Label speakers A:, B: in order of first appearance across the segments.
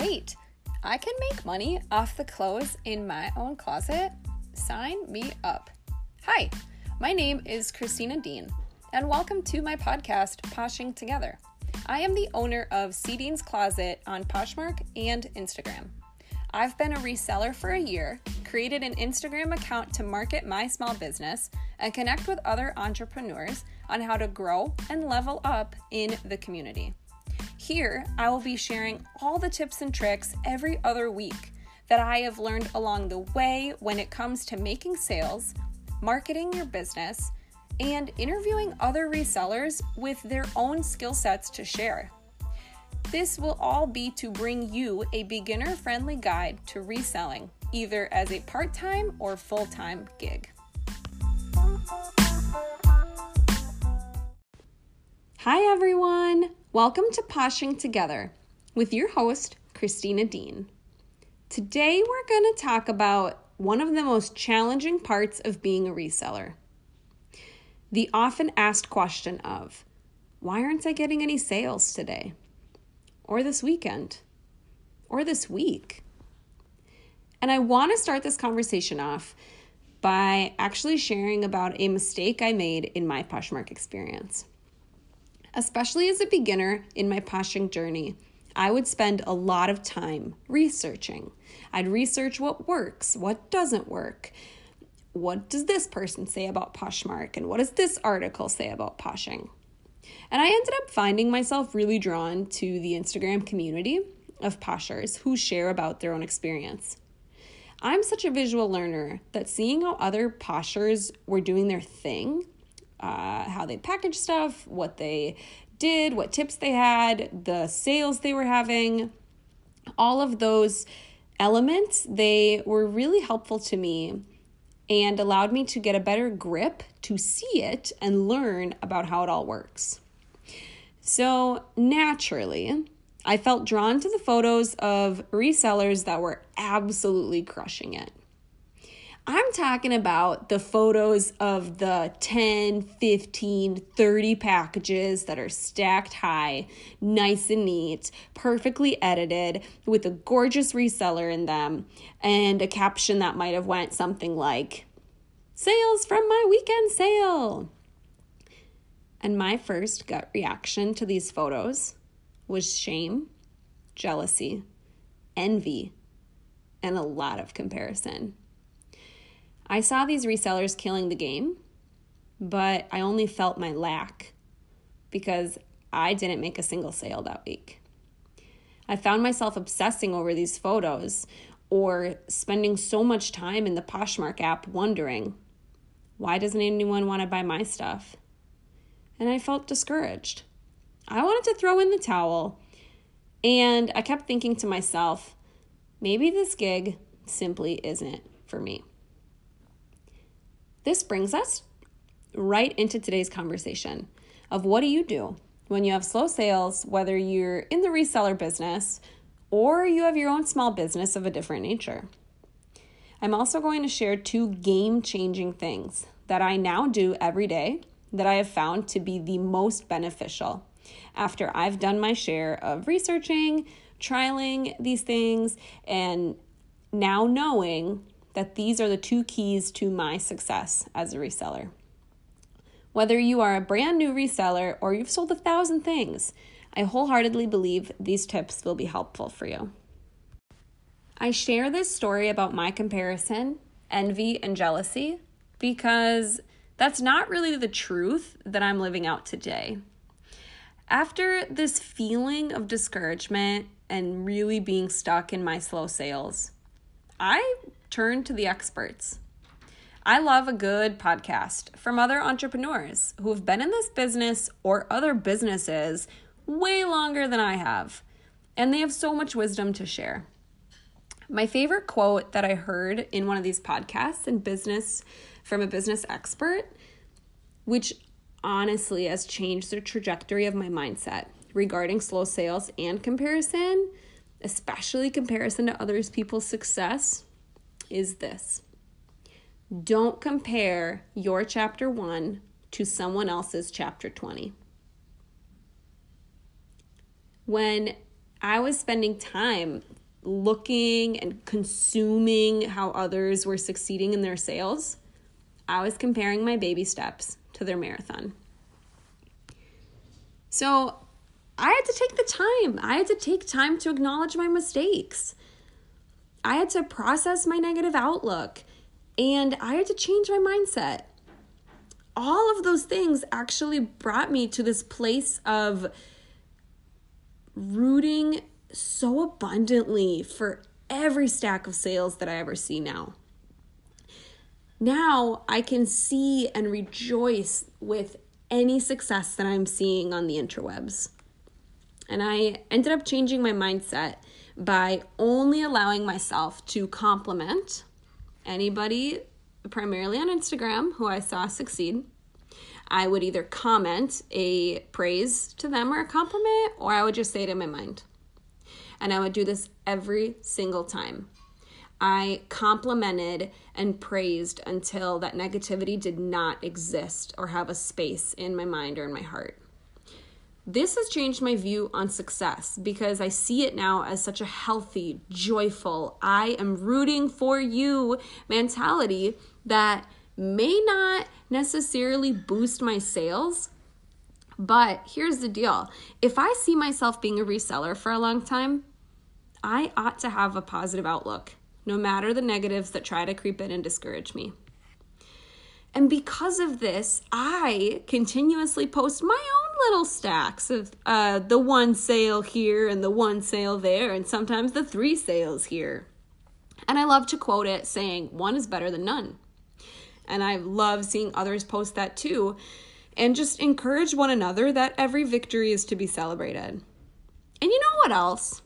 A: Wait, I can make money off the clothes in my own closet? Sign me up. Hi, my name is Christina Dean, and welcome to my podcast, Poshing Together. I am the owner of C Dean's Closet on Poshmark and Instagram. I've been a reseller for a year, created an Instagram account to market my small business, and connect with other entrepreneurs on how to grow and level up in the community. Here, I will be sharing all the tips and tricks every other week that I have learned along the way when it comes to making sales, marketing your business, and interviewing other resellers with their own skill sets to share. This will all be to bring you a beginner friendly guide to reselling, either as a part time or full time gig. Hi, everyone. Welcome to Poshing Together with your host, Christina Dean. Today, we're going to talk about one of the most challenging parts of being a reseller the often asked question of, Why aren't I getting any sales today? Or this weekend? Or this week? And I want to start this conversation off by actually sharing about a mistake I made in my Poshmark experience. Especially as a beginner in my poshing journey, I would spend a lot of time researching. I'd research what works, what doesn't work. What does this person say about Poshmark? And what does this article say about poshing? And I ended up finding myself really drawn to the Instagram community of poshers who share about their own experience. I'm such a visual learner that seeing how other poshers were doing their thing uh, how they package stuff, what they did, what tips they had, the sales they were having, all of those elements, they were really helpful to me and allowed me to get a better grip to see it and learn about how it all works. So, naturally, I felt drawn to the photos of resellers that were absolutely crushing it. I'm talking about the photos of the 10, 15, 30 packages that are stacked high, nice and neat, perfectly edited, with a gorgeous reseller in them, and a caption that might have went something like, Sales from my weekend sale. And my first gut reaction to these photos was shame, jealousy, envy, and a lot of comparison. I saw these resellers killing the game, but I only felt my lack because I didn't make a single sale that week. I found myself obsessing over these photos or spending so much time in the Poshmark app wondering, why doesn't anyone want to buy my stuff? And I felt discouraged. I wanted to throw in the towel, and I kept thinking to myself, maybe this gig simply isn't for me. This brings us right into today's conversation of what do you do when you have slow sales, whether you're in the reseller business or you have your own small business of a different nature. I'm also going to share two game changing things that I now do every day that I have found to be the most beneficial after I've done my share of researching, trialing these things, and now knowing that these are the two keys to my success as a reseller. Whether you are a brand new reseller or you've sold a thousand things, I wholeheartedly believe these tips will be helpful for you. I share this story about my comparison, envy, and jealousy because that's not really the truth that I'm living out today. After this feeling of discouragement and really being stuck in my slow sales, I turn to the experts. I love a good podcast from other entrepreneurs who have been in this business or other businesses way longer than I have, and they have so much wisdom to share. My favorite quote that I heard in one of these podcasts in business from a business expert, which honestly has changed the trajectory of my mindset regarding slow sales and comparison, especially comparison to others people's success, is this don't compare your chapter one to someone else's chapter 20. When I was spending time looking and consuming how others were succeeding in their sales, I was comparing my baby steps to their marathon. So I had to take the time. I had to take time to acknowledge my mistakes. I had to process my negative outlook and I had to change my mindset. All of those things actually brought me to this place of rooting so abundantly for every stack of sales that I ever see now. Now I can see and rejoice with any success that I'm seeing on the interwebs. And I ended up changing my mindset by only allowing myself to compliment anybody, primarily on Instagram, who I saw succeed. I would either comment a praise to them or a compliment, or I would just say it in my mind. And I would do this every single time. I complimented and praised until that negativity did not exist or have a space in my mind or in my heart. This has changed my view on success because I see it now as such a healthy, joyful, I am rooting for you mentality that may not necessarily boost my sales. But here's the deal if I see myself being a reseller for a long time, I ought to have a positive outlook, no matter the negatives that try to creep in and discourage me. And because of this, I continuously post my own little stacks of uh, the one sale here and the one sale there, and sometimes the three sales here. And I love to quote it saying, one is better than none. And I love seeing others post that too, and just encourage one another that every victory is to be celebrated. And you know what else?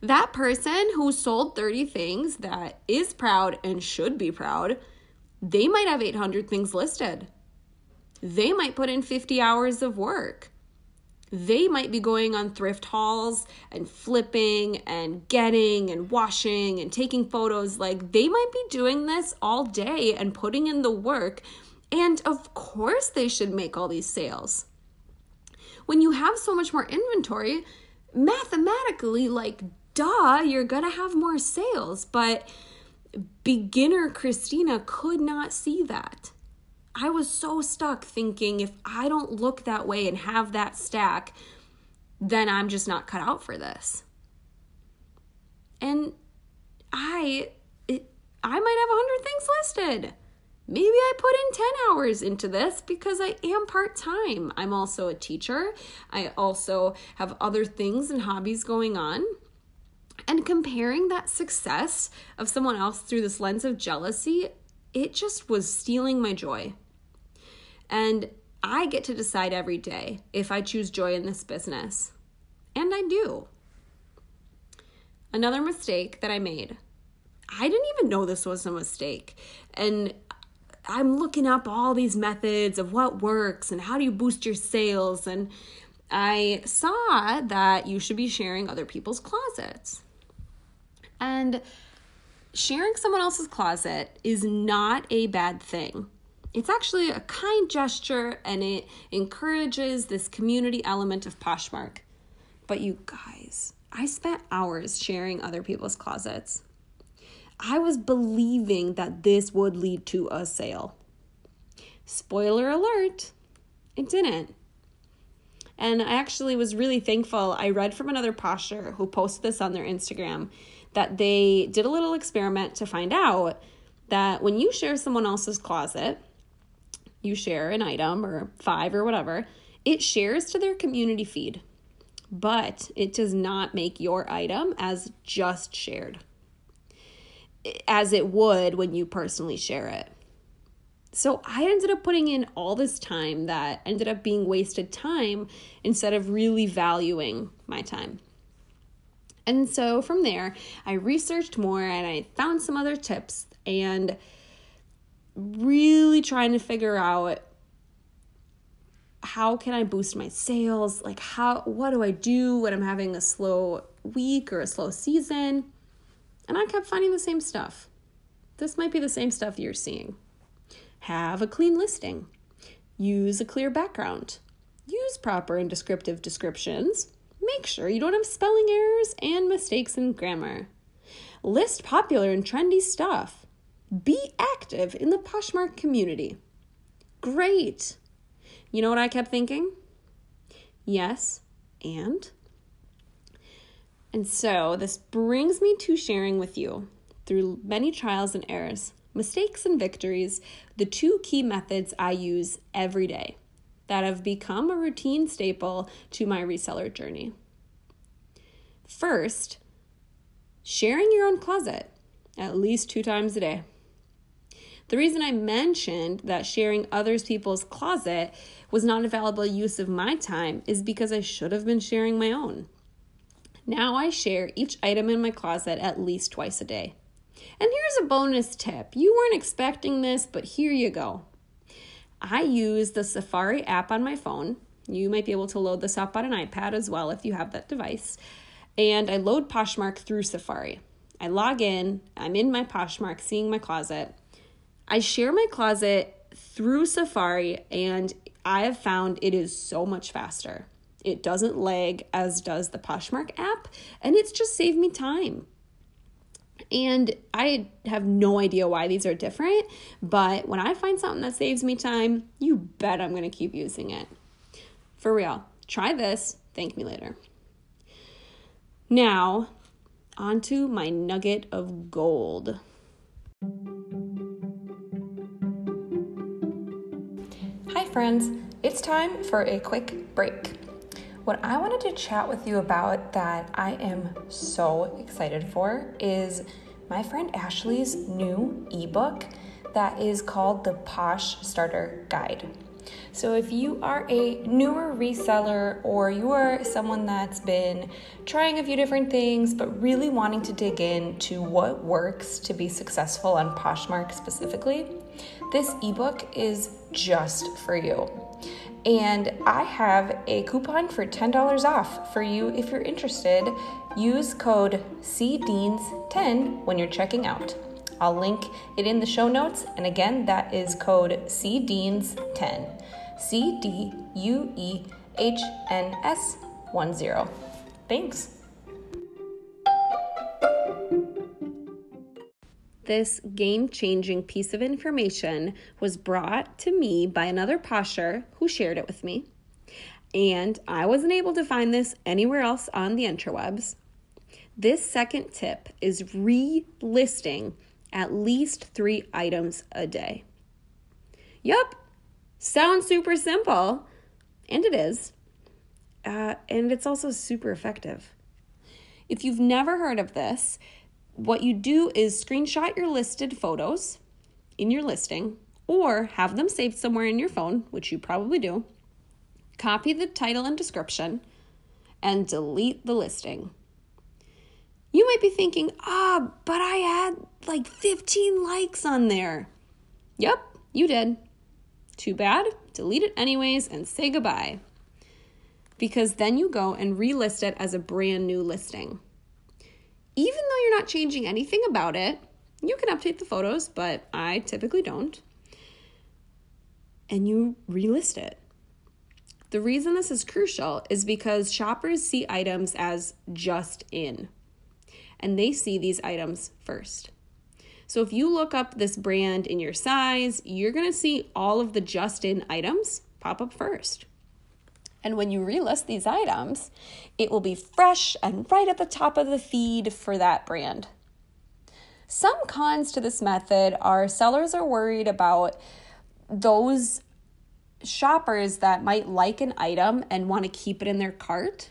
A: That person who sold 30 things that is proud and should be proud, they might have 800 things listed. They might put in 50 hours of work. They might be going on thrift hauls and flipping and getting and washing and taking photos. Like they might be doing this all day and putting in the work. And of course, they should make all these sales. When you have so much more inventory, mathematically, like duh, you're to have more sales. But beginner Christina could not see that. I was so stuck thinking if I don't look that way and have that stack, then I'm just not cut out for this. And I it, I might have 100 things listed. Maybe I put in 10 hours into this because I am part time. I'm also a teacher. I also have other things and hobbies going on. And comparing that success of someone else through this lens of jealousy, it just was stealing my joy. And I get to decide every day if I choose joy in this business. And I do. Another mistake that I made. I didn't even know this was a mistake. And I'm looking up all these methods of what works and how do you boost your sales. And I saw that you should be sharing other people's closets. And sharing someone else's closet is not a bad thing. It's actually a kind gesture and it encourages this community element of Poshmark. But you guys, I spent hours sharing other people's closets. I was believing that this would lead to a sale. Spoiler alert, it didn't. And I actually was really thankful. I read from another posher who posted this on their Instagram that they did a little experiment to find out that when you share someone else's closet, you share an item or five or whatever, it shares to their community feed, but it does not make your item as just shared as it would when you personally share it. So I ended up putting in all this time that ended up being wasted time instead of really valuing my time. And so from there, I researched more and I found some other tips and really trying to figure out how can I boost my sales? Like how what do I do when I'm having a slow week or a slow season? And I kept finding the same stuff. This might be the same stuff you're seeing. Have a clean listing. Use a clear background. Use proper and descriptive descriptions Make sure you don't have spelling errors and mistakes in grammar. List popular and trendy stuff. Be active in the Poshmark community. Great. You know what I kept thinking? Yes, and? And so this brings me to sharing with you, through many trials and errors, mistakes and victories, the two key methods I use every day that have become a routine staple to my reseller journey. First, sharing your own closet at least two times a day. The reason I mentioned that sharing others people's closet was not a valuable use of my time is because I should have been sharing my own. Now I share each item in my closet at least twice a day. And here's a bonus tip. You weren't expecting this, but here you go. I use the Safari app on my phone. You might be able to load this up on an iPad as well if you have that device. And I load Poshmark through Safari. I log in, I'm in my Poshmark, seeing my closet. I share my closet through Safari, and I have found it is so much faster. It doesn't lag as does the Poshmark app, and it's just saved me time. And I have no idea why these are different, but when I find something that saves me time, you bet I'm to keep using it. For real, try this, thank me later. Now, onto my nugget of gold. Friends. It's time for a quick break. What I wanted to chat with you about that I am so excited for is my friend Ashley's new ebook that is called the Posh Starter Guide. So, if you are a newer reseller or you are someone that's been trying a few different things but really wanting to dig into what works to be successful on Poshmark specifically, this ebook is just for you. And I have a coupon for $10 off for you if you're interested. Use code CDEANS10 when you're checking out. I'll link it in the show notes. And again, that is code CDEANS10. C D U E H N S 10. Thanks. This game changing piece of information was brought to me by another posher who shared it with me. And I wasn't able to find this anywhere else on the interwebs. This second tip is relisting at least three items a day. Yup, sounds super simple, and it is. Uh, and it's also super effective. If you've never heard of this, what you do is screenshot your listed photos in your listing or have them saved somewhere in your phone, which you probably do. Copy the title and description and delete the listing. You might be thinking, ah, but I had like 15 likes on there. Yep, you did. Too bad. Delete it anyways and say goodbye. Because then you go and relist it as a brand new listing even though you're not changing anything about it, you can update the photos, but I typically don't. And you relist it. The reason this is crucial is because shoppers see items as just in, and they see these items first. So if you look up this brand in your size, you're gonna see all of the just in items pop up first. And when you relist these items, it will be fresh and right at the top of the feed for that brand. Some cons to this method are sellers are worried about those shoppers that might like an item and want to keep it in their cart.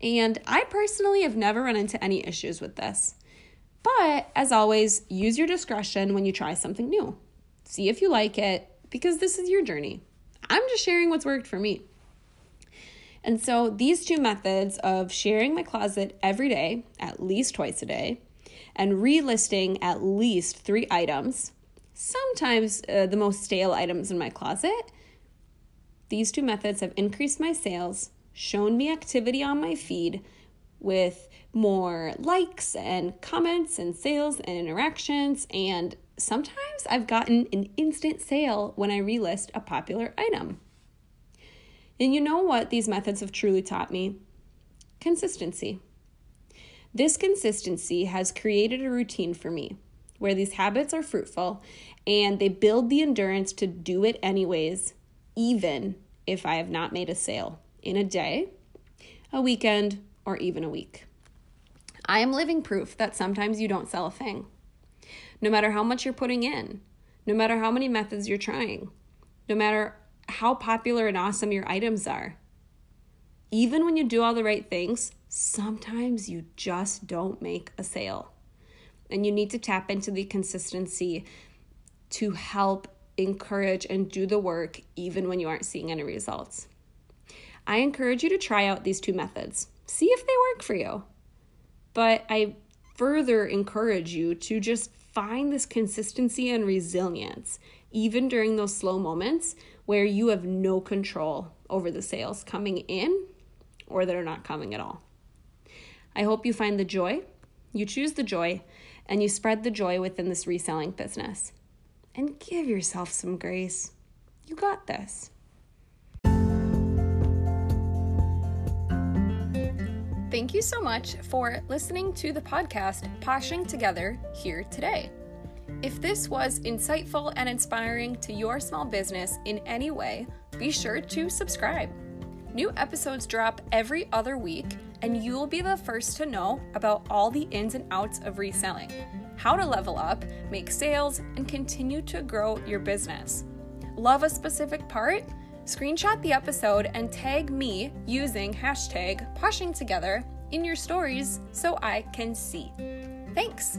A: And I personally have never run into any issues with this. But as always, use your discretion when you try something new. See if you like it because this is your journey. I'm just sharing what's worked for me. And so these two methods of sharing my closet every day, at least twice a day, and relisting at least three items, sometimes uh, the most stale items in my closet, these two methods have increased my sales, shown me activity on my feed with more likes and comments and sales and interactions. And sometimes I've gotten an instant sale when I relist a popular item. And you know what these methods have truly taught me? consistency. This consistency has created a routine for me where these habits are fruitful and they build the endurance to do it anyways, even if I have not made a sale in a day, a weekend, or even a week. I am living proof that sometimes you don't sell a thing. No matter how much you're putting in, no matter how many methods you're trying, no matter how popular and awesome your items are. Even when you do all the right things, sometimes you just don't make a sale. And you need to tap into the consistency to help encourage and do the work even when you aren't seeing any results. I encourage you to try out these two methods, see if they work for you. But I further encourage you to just find this consistency and resilience, even during those slow moments where you have no control over the sales coming in or that are not coming at all. I hope you find the joy, you choose the joy, and you spread the joy within this reselling business. And give yourself some grace. You got this. Thank you so much for listening to the podcast Poshing Together here today. If this was insightful and inspiring to your small business in any way, be sure to subscribe. New episodes drop every other week, and you will be the first to know about all the ins and outs of reselling, how to level up, make sales, and continue to grow your business. Love a specific part? Screenshot the episode and tag me using hashtag Poshing Together in your stories so I can see. Thanks!